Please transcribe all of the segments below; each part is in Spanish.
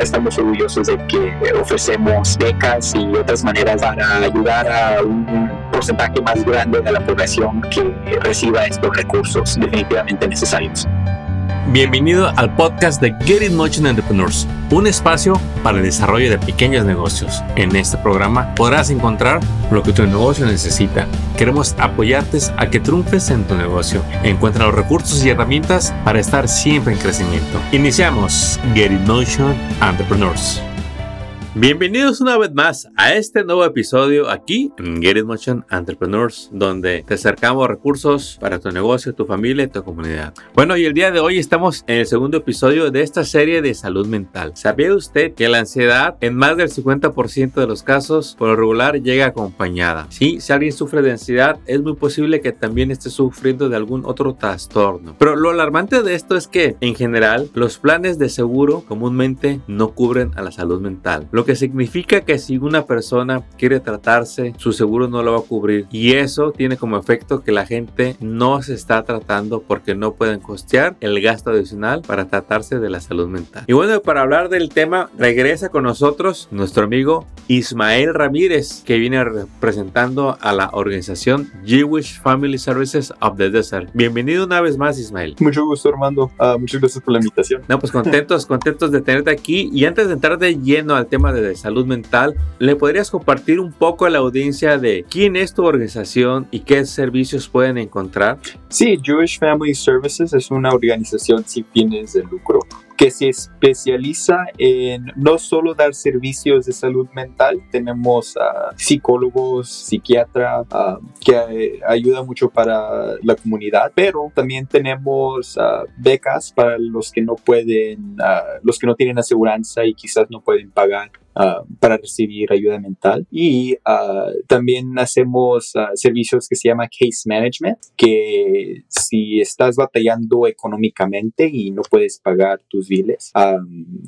estamos orgullosos de que ofrecemos becas y otras maneras para ayudar a un porcentaje más grande de la población que reciba estos recursos definitivamente necesarios. Bienvenido al podcast de Get It Motion Entrepreneurs, un espacio para el desarrollo de pequeños negocios. En este programa podrás encontrar lo que tu negocio necesita. Queremos apoyarte a que triunfes en tu negocio. Encuentra los recursos y herramientas para estar siempre en crecimiento. Iniciamos Get It Motion Entrepreneurs. Bienvenidos una vez más a este nuevo episodio aquí en Get It Motion Entrepreneurs, donde te acercamos recursos para tu negocio, tu familia y tu comunidad. Bueno, y el día de hoy estamos en el segundo episodio de esta serie de salud mental. ¿Sabía usted que la ansiedad en más del 50% de los casos por lo regular llega acompañada? Sí, si alguien sufre de ansiedad, es muy posible que también esté sufriendo de algún otro trastorno. Pero lo alarmante de esto es que, en general, los planes de seguro comúnmente no cubren a la salud mental. Lo que significa que si una persona quiere tratarse, su seguro no lo va a cubrir. Y eso tiene como efecto que la gente no se está tratando porque no pueden costear el gasto adicional para tratarse de la salud mental. Y bueno, para hablar del tema, regresa con nosotros nuestro amigo Ismael Ramírez, que viene representando a la organización Jewish Family Services of the Desert. Bienvenido una vez más, Ismael. Mucho gusto, Armando. Uh, muchas gracias por la invitación. No, pues contentos, contentos de tenerte aquí. Y antes de entrar de lleno al tema de de salud mental, ¿le podrías compartir un poco a la audiencia de quién es tu organización y qué servicios pueden encontrar? Sí, Jewish Family Services es una organización sin fines de lucro que se especializa en no solo dar servicios de salud mental, tenemos psicólogos, psiquiatras que eh, ayuda mucho para la comunidad, pero también tenemos becas para los que no pueden, los que no tienen aseguranza y quizás no pueden pagar Ah, para recibir ayuda mental. Y ah, también hacemos ah, servicios que se llama case management, que si estás batallando económicamente y no puedes pagar tus biles,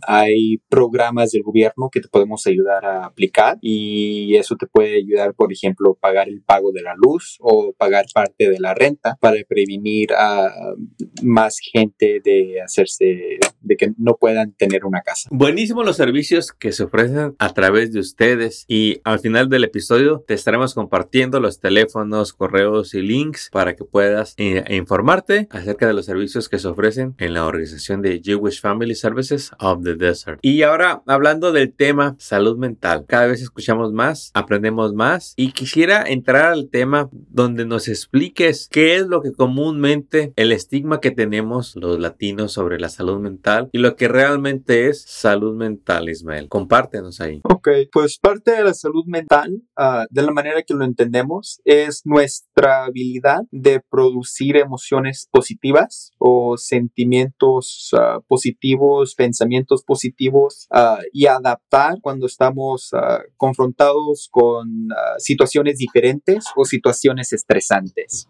hay programas del gobierno que te podemos ayudar a aplicar y eso te puede ayudar, por ejemplo, pagar el pago de la luz o pagar parte de la renta para prevenir a más gente de hacerse, que no puedan tener una casa. Buenísimos los servicios que se ofrecen a través de ustedes y al final del episodio te estaremos compartiendo los teléfonos, correos y links para que puedas eh, informarte acerca de los servicios que se ofrecen en la organización de Jewish Family Services of the Desert. Y ahora hablando del tema salud mental, cada vez escuchamos más, aprendemos más y quisiera entrar al tema donde nos expliques qué es lo que comúnmente el estigma que tenemos los latinos sobre la salud mental y lo que realmente es salud mental, Ismael. Compártenos ahí? Ok, pues parte de la salud mental, ah, de la manera que lo entendemos, es nuestra habilidad de producir emociones positivas o sentimientos ah, positivos, pensamientos positivos ah, y adaptar cuando estamos confrontados con situaciones diferentes o situaciones estresantes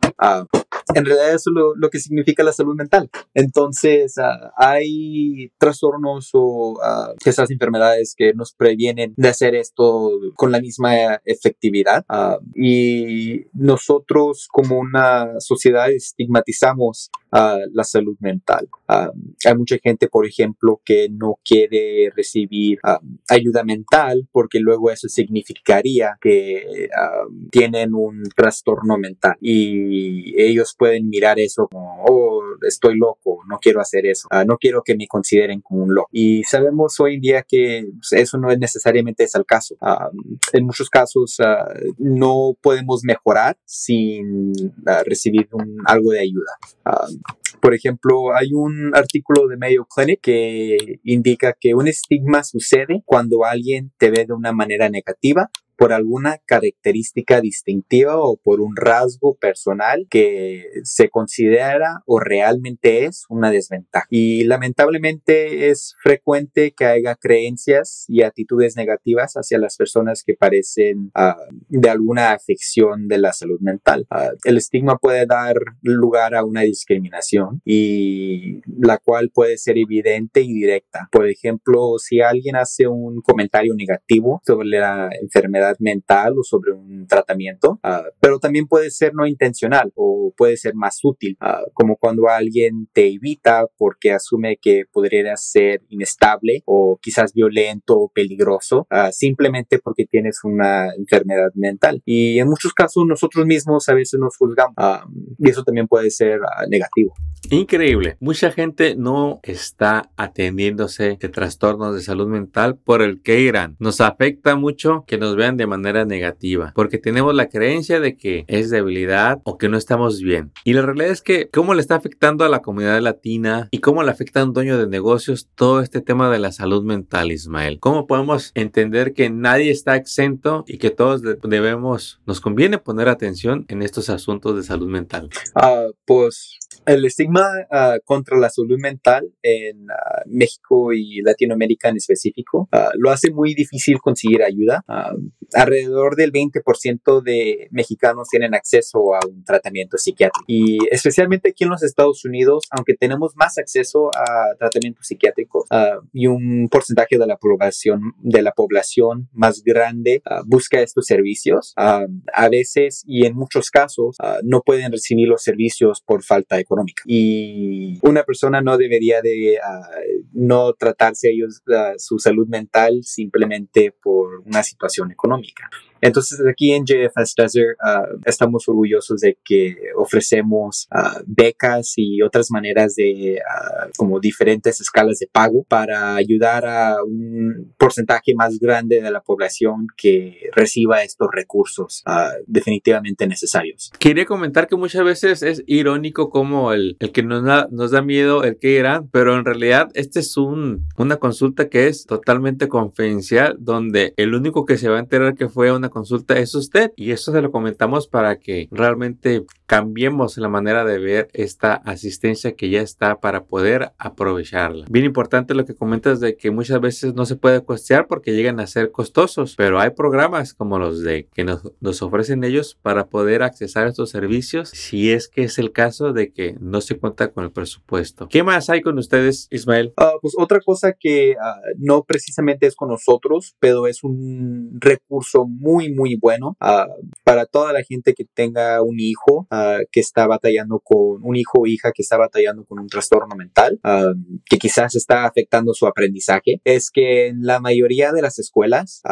en realidad eso es lo, que significa la salud mental. Entonces, uh, hay trastornos o uh, esas enfermedades que nos previenen de hacer esto con la misma efectividad. Uh, y nosotros como una sociedad estigmatizamos la salud mental. hay mucha gente, por ejemplo, que no quiere recibir ayuda mental porque luego eso significaría que tienen un trastorno mental y ellos pueden mirar eso como, oh, estoy loco, no quiero hacer eso, ah, no quiero que me consideren como un loco. Y sabemos hoy en día que pues, eso no es necesariamente es el caso. Ah, en muchos casos ah, no podemos mejorar sin recibir algo de ayuda. Por ejemplo, hay un artículo de Mayo Clinic que indica que un estigma sucede cuando alguien te ve de una manera negativa por alguna característica distintiva o por un rasgo personal que se considera o realmente es una desventaja. Y lamentablemente es frecuente que haya creencias y actitudes negativas hacia las personas que parecen ah, de alguna afección de la salud mental. Ah, el estigma puede dar lugar a una discriminación y la cual puede ser evidente y directa. Por ejemplo, si alguien hace un comentario negativo sobre la enfermedad mental o sobre un tratamiento, ah, pero también puede ser no intencional o puede ser más útil, ah, como cuando alguien te evita porque asume que podría ser inestable o quizás violento o peligroso, ah, simplemente porque tienes una enfermedad mental. Y en muchos casos nosotros mismos a veces nos juzgamos y eso también puede ser negativo. Increíble. Mucha gente no está atendiéndose de trastornos de salud mental por el que irán. Nos afecta mucho que nos vean de manera negativa porque tenemos la creencia de que es debilidad o que no estamos bien. Y la realidad es que cómo le está afectando a la comunidad latina y cómo le afecta a un dueño de negocios todo este tema de la salud mental, Ismael. ¿Cómo podemos entender que nadie está exento y que todos debemos, nos conviene poner atención en estos asuntos de salud mental? Ah, pues el estigma ah, contra la salud mental en ah, México y Latinoamérica en específico lo hace muy difícil conseguir ayuda. Alrededor del 20% de mexicanos tienen acceso a un tratamiento psiquiátrico y especialmente aquí en los Estados Unidos, aunque tenemos más acceso a tratamientos psiquiátricos y un porcentaje de la población de la población más grande busca estos servicios, a veces y en muchos casos no pueden recibir los servicios por falta económica y una persona no debería de ah, no tratarse ellos ah, su salud mental simplemente por una situación económica económica. Entonces aquí en JFS Desert uh, estamos orgullosos de que ofrecemos uh, becas y otras maneras de uh, como diferentes escalas de pago para ayudar a un porcentaje más grande de la población que reciba estos recursos definitivamente necesarios. Quería comentar que muchas veces es irónico como el, el que nos da, nos da miedo el que irán, pero en realidad este es un, una consulta que es totalmente confidencial donde el único que se va a enterar que fue una consulta es usted. Y eso se lo comentamos para que realmente cambiemos la manera de ver esta asistencia que ya está para poder aprovecharla. Bien importante lo que comentas de que muchas veces no se puede costear porque llegan a ser costosos, pero hay programas como los de que nos, nos ofrecen ellos para poder accesar estos servicios si es que es el caso de que no se cuenta con el presupuesto. ¿Qué más hay con ustedes, Ismael? Uh, pues otra cosa que uh, no precisamente es con nosotros, pero es un recurso muy, muy bueno uh, para toda la gente que tenga un hijo que está batallando con un hijo o hija que está batallando con un trastorno mental, que quizás está afectando su aprendizaje, es que en la mayoría de las escuelas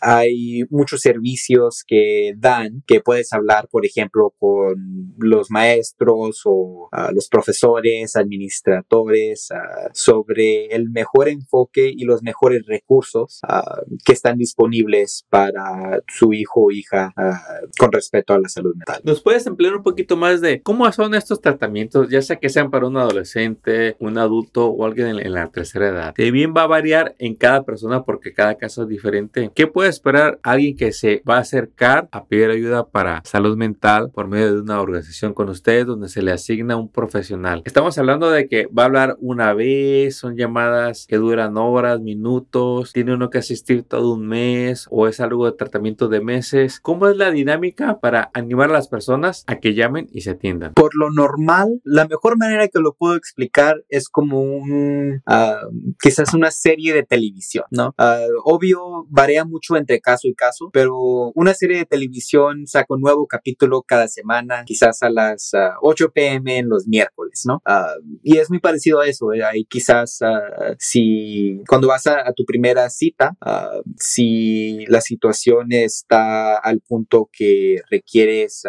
hay muchos servicios que dan, que puedes hablar, por ejemplo, con los maestros o los profesores, administradores, sobre el mejor enfoque y los mejores recursos que están disponibles para su hijo o hija con respecto a la salud mental. ¿Nos puedes emplear un poquito poquito más de cómo son estos tratamientos, ya sea que sean para un adolescente, un adulto o alguien en, la tercera edad. De bien va a variar en cada persona porque cada caso es diferente. ¿Qué puede esperar alguien que se va a acercar a pedir ayuda para salud mental por medio de una organización con ustedes donde se le asigna un profesional? Estamos hablando de que va a hablar una vez, son llamadas que duran horas, minutos, tiene uno que asistir todo un mes o es algo de tratamiento de meses. ¿Cómo es la dinámica para animar a las personas a que ya y se atiendan? Por lo normal, la mejor manera que lo puedo explicar es como un, ah, quizás una serie de televisión, ¿no? Ah, obvio, varía mucho entre caso y caso, pero una serie de televisión saca un nuevo capítulo cada semana, quizás a las 8 ah, pm en los miércoles, ¿no? y es muy parecido a eso, ¿eh? Hay quizás si cuando vas a, tu primera cita, si la situación está al punto que requieres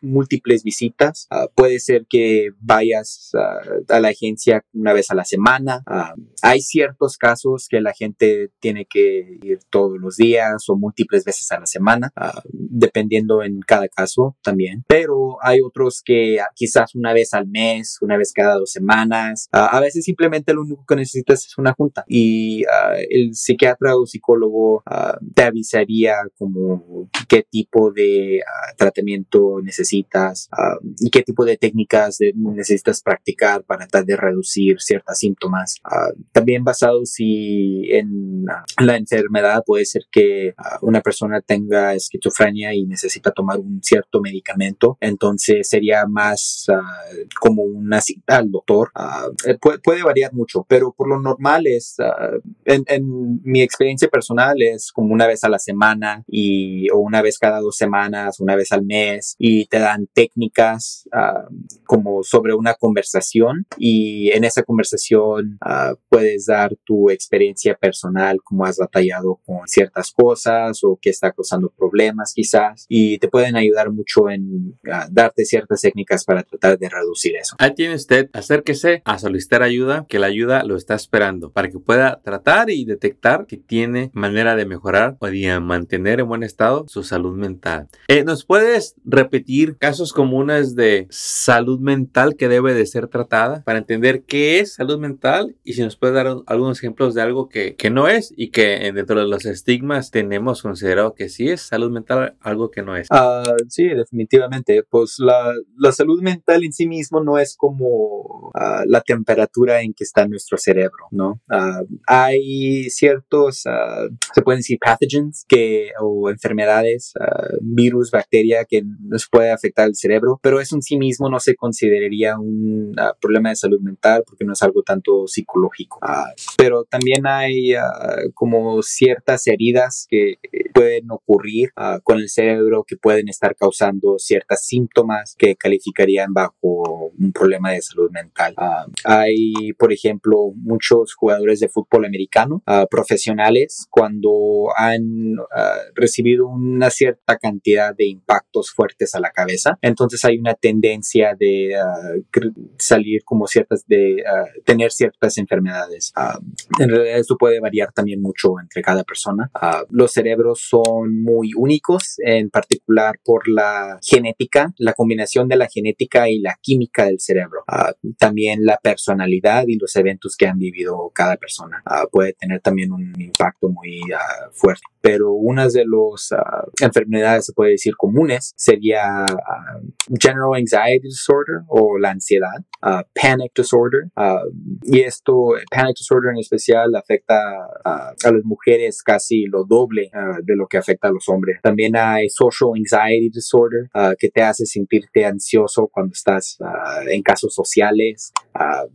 múltiples visitas. Ah, puede ser que vayas ah, a la agencia una vez a la semana. Ah, hay ciertos casos que la gente tiene que ir todos los días o múltiples veces a la semana, dependiendo en cada caso también. Pero hay otros que quizás una vez al mes, una vez cada dos semanas. a veces simplemente lo único que necesitas es una junta y el psiquiatra o psicólogo te avisaría como qué tipo de tratamiento necesitas, y qué tipo de técnicas necesitas practicar para tratar de reducir ciertos síntomas. también basado si en con la enfermedad. Puede ser que una persona tenga esquizofrenia y necesita tomar un cierto medicamento. Entonces sería más como una cita al doctor. Eh, puede, variar mucho, pero por lo normal es, en, en, mi experiencia personal, es como una vez a la semana y, o una vez cada dos semanas, una vez al mes y te dan técnicas como sobre una conversación y en esa conversación uh, puedes dar tu experiencia personal, cómo has batallado con ciertas cosas o que está causando problemas quizás y te pueden ayudar mucho en uh, darte ciertas técnicas para tratar de reducir eso. Ahí tiene usted, acérquese a solicitar ayuda, que la ayuda lo está esperando para que pueda tratar y detectar si tiene manera de mejorar o de mantener en buen estado su salud mental. Eh, ¿Nos puedes repetir casos comunes de salud mental que debe de ser tratada para entender qué es salud mental y si nos puede dar algunos ejemplos de algo que, que no es y que dentro de los estigmas tenemos considerado que sí es salud mental, algo que no es. Uh, sí, definitivamente. Pues la, la, salud mental en sí mismo no es como uh, la temperatura en que está nuestro cerebro, ¿no? Uh, hay ciertos, se pueden decir pathogens que, o enfermedades, virus, bacteria que nos puede afectar el cerebro, pero eso en sí mismo no se consideraría un problema de salud mental porque no es algo tanto psicológico. Ah, pero también hay ah, como ciertas heridas que pueden ocurrir ah, con el cerebro que pueden estar causando ciertos síntomas que calificarían bajo un problema de salud mental. hay, por ejemplo, muchos jugadores de fútbol americano profesionales cuando han recibido una cierta cantidad de impactos fuertes a la cabeza, entonces hay una tendencia de salir como ciertas de tener ciertas enfermedades. En realidad esto puede variar también mucho entre cada persona. Los cerebros son muy únicos, en particular por la genética, la combinación de la genética y la química del cerebro. Ah, también la personalidad y los eventos que han vivido cada persona. Puede tener también un impacto muy fuerte. Pero una de las enfermedades, se puede decir, comunes sería General Anxiety Disorder o la ansiedad, Panic Disorder, y esto, Panic Disorder en especial, afecta a las mujeres casi lo doble de lo que afecta a los hombres. También hay Social Anxiety Disorder, que te hace sentirte ansioso cuando estás en casos sociales.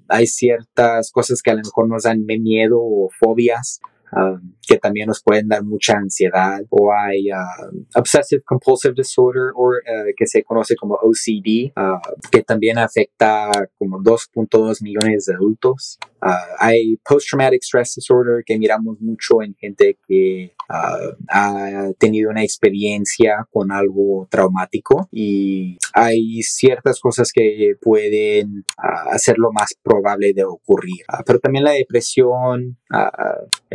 hay ciertas cosas que a lo mejor nos dan miedo o fobias que también nos pueden dar mucha ansiedad o hay obsessive compulsive disorder o eh, que se conoce como OCD ah, que también afecta como 2.2 millones de adultos. Ah, hay post traumatic stress disorder que miramos mucho en gente que ah, ha tenido una experiencia con algo traumático y hay ciertas cosas que pueden hacerlo más probable de ocurrir. Pero también la depresión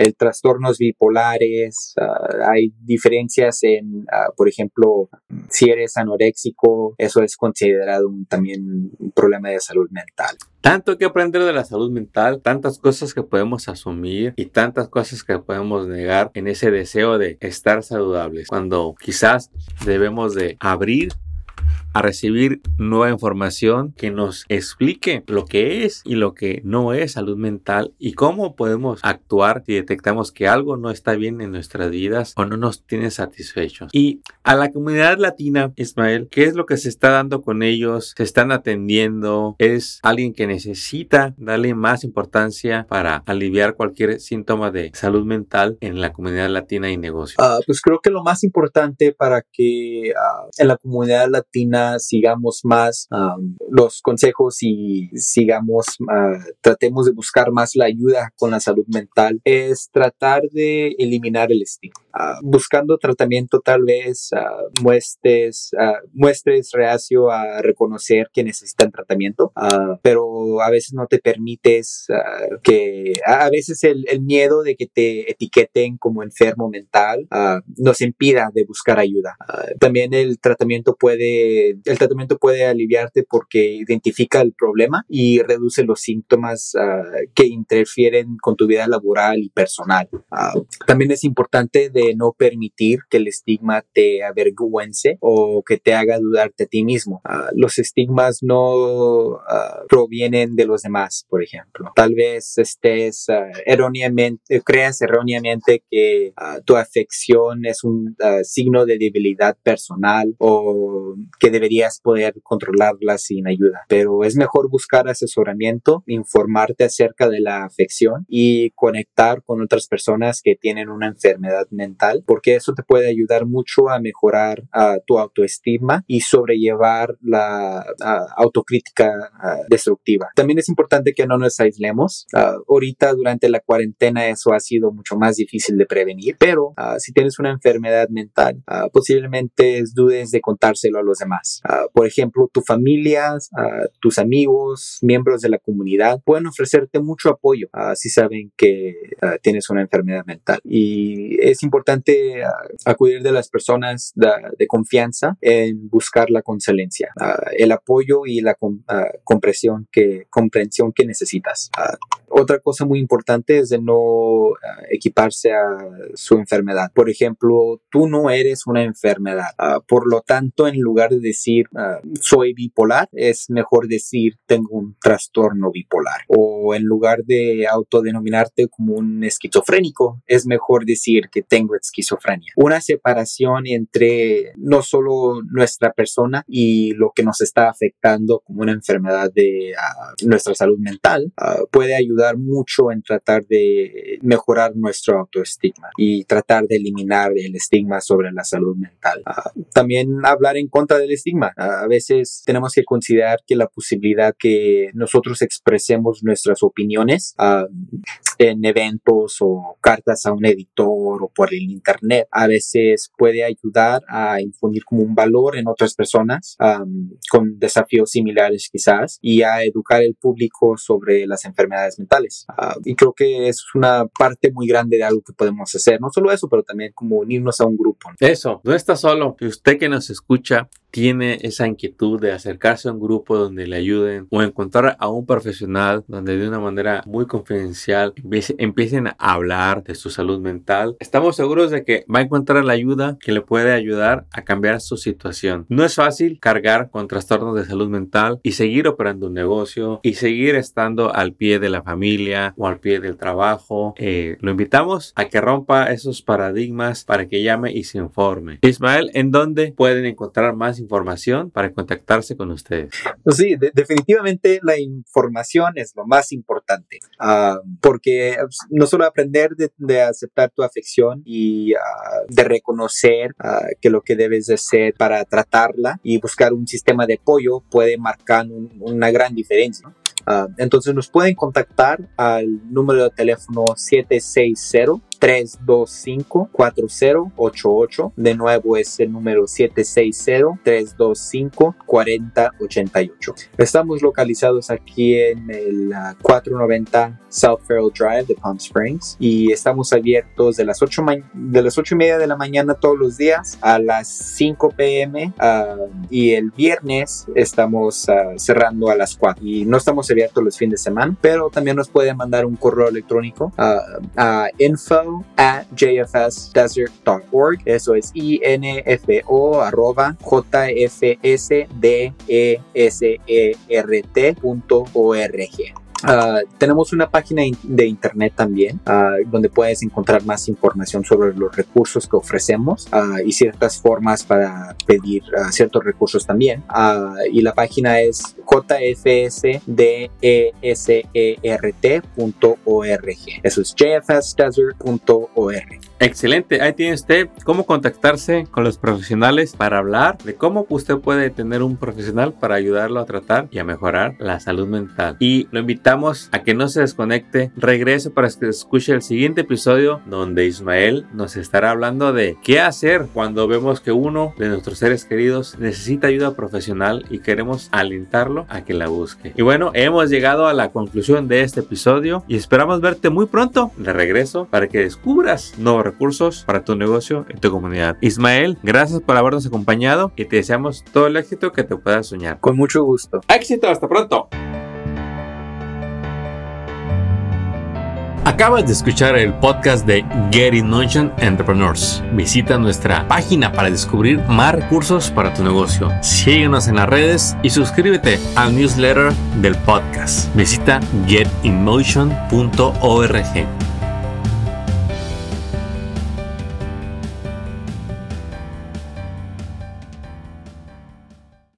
el trastornos bipolares, ah, hay diferencias en, ah, por ejemplo, si eres anoréxico, eso es considerado también un problema de salud mental. Tanto que aprender de la salud mental, tantas cosas que podemos asumir y tantas cosas que podemos negar en ese deseo de estar saludables, cuando quizás debemos de abrir a recibir nueva información que nos explique lo que es y lo que no es salud mental y cómo podemos actuar si detectamos que algo no está bien en nuestras vidas o no nos tiene satisfechos. Y a la comunidad latina, Ismael, ¿qué es lo que se está dando con ellos? ¿Se están atendiendo? ¿Es alguien que necesita darle más importancia para aliviar cualquier síntoma de salud mental en la comunidad latina y negocio? Ah, pues creo que lo más importante para que ah, en la comunidad latina sigamos más los consejos y sigamos, uh, tratemos de buscar más la ayuda con la salud mental, es tratar de eliminar el estigma. Ah, buscando tratamiento tal vez muestres, muestres reacio a reconocer que necesitan tratamiento, pero a veces no te permites que, a veces el, el, miedo de que te etiqueten como enfermo mental nos impida de buscar ayuda. también el tratamiento puede el tratamiento puede aliviarte porque identifica el problema y reduce los síntomas que interfieren con tu vida laboral y personal. También es importante de no permitir que el estigma te avergüence o que te haga dudarte a ti mismo. Ah, los estigmas no ah, provienen de los demás, por ejemplo. Tal vez estés erróneamente, creas erróneamente que tu afección es un signo de debilidad personal o que deberías poder controlarla sin ayuda. Pero es mejor buscar asesoramiento, informarte acerca de la afección y conectar con otras personas que tienen una enfermedad mental, porque eso te puede ayudar mucho a mejorar tu autoestima y sobrellevar la autocrítica destructiva. También es importante que no nos aislemos. ahorita durante la cuarentena eso ha sido mucho más difícil de prevenir, pero si tienes una enfermedad mental, posiblemente dudes de contárselo a los demás. por ejemplo, tu familia, tus amigos, miembros de la comunidad pueden ofrecerte mucho apoyo si saben que tienes una enfermedad mental. Y es importante acudir de las personas de, confianza en buscar la concelencia, el apoyo y la comprensión que, comprensión que necesitas. Otra cosa muy importante es de no equiparse a su enfermedad. Por ejemplo, tú no eres una enfermedad. por lo tanto, en lugar de decir soy bipolar, es mejor decir tengo un trastorno bipolar. O en lugar de autodenominarte como un esquizofrénico, es mejor decir que tengo esquizofrenia. Una separación entre no solo nuestra persona y lo que nos está afectando como una enfermedad de ah, nuestra salud mental ah, puede ayudar mucho en tratar de mejorar nuestro autoestigma y tratar de eliminar el estigma sobre la salud mental. Ah, también hablar en contra del estigma. a veces tenemos que considerar que la posibilidad que nosotros expresemos nuestras opiniones en eventos o cartas a un editor o por el internet a veces puede ayudar a infundir como un valor en otras personas con desafíos similares quizás y a educar el público sobre las enfermedades mentales. Ah, y creo que es una parte muy grande de algo que podemos hacer. No solo eso, pero también como unirnos a un grupo. Eso, no está solo. Usted que nos escucha tiene esa inquietud de acercarse a un grupo donde le ayuden o encontrar a un profesional donde de una manera muy confidencial empiecen a hablar de su salud mental, estamos seguros de que va a encontrar la ayuda que le puede ayudar a cambiar su situación. No es fácil cargar con trastornos de salud mental y seguir operando un negocio y seguir estando al pie de la familia o al pie del trabajo. Eh, lo invitamos a que rompa esos paradigmas para que llame y se informe. Ismael, ¿en dónde pueden encontrar más información para contactarse con ustedes? Pues sí, definitivamente la información es lo más importante, ah, porque pues, no solo aprender de, aceptar tu afección y ah, de reconocer ah, que lo que debes de hacer para tratarla y buscar un sistema de apoyo puede marcar una gran diferencia. entonces nos pueden contactar al número de teléfono 760 325-4088. De nuevo es el número 760-325-4088. Estamos localizados aquí en el 490 ah, South Farrell Drive de Palm Springs y estamos abiertos de las 8, de las 8 y media de la mañana todos los días a las 5 pm ah, y el viernes estamos ah, cerrando a las 4 y no estamos abiertos los fines de semana, pero también nos pueden mandar un correo electrónico a info at jfsdesert.org. Eso es info arroba jfsdesert.org. Ah, tenemos una página de internet también ah, donde puedes encontrar más información sobre los recursos que ofrecemos uh, y ciertas formas para pedir ciertos recursos también. y la página es jfsdesert.org. Eso es jfsdesert.org. Excelente, ahí tiene usted cómo contactarse con los profesionales para hablar de cómo usted puede tener un profesional para ayudarlo a tratar y a mejorar la salud mental. Y lo invitamos a que no se desconecte, regrese para que escuche el siguiente episodio donde Ismael nos estará hablando de qué hacer cuando vemos que uno de nuestros seres queridos necesita ayuda profesional y queremos alentarlo a que la busque. Y bueno, hemos llegado a la conclusión de este episodio y esperamos verte muy pronto de regreso para que descubras nuevos recursos para tu negocio y tu comunidad. Ismael, gracias por habernos acompañado y te deseamos todo el éxito que te puedas soñar. Con mucho gusto. Éxito, hasta pronto. Acabas de escuchar el podcast de Get in Entrepreneurs. Visita nuestra página para descubrir más recursos para tu negocio. Síguenos en las redes y suscríbete al newsletter del podcast. Visita getinmotion.org.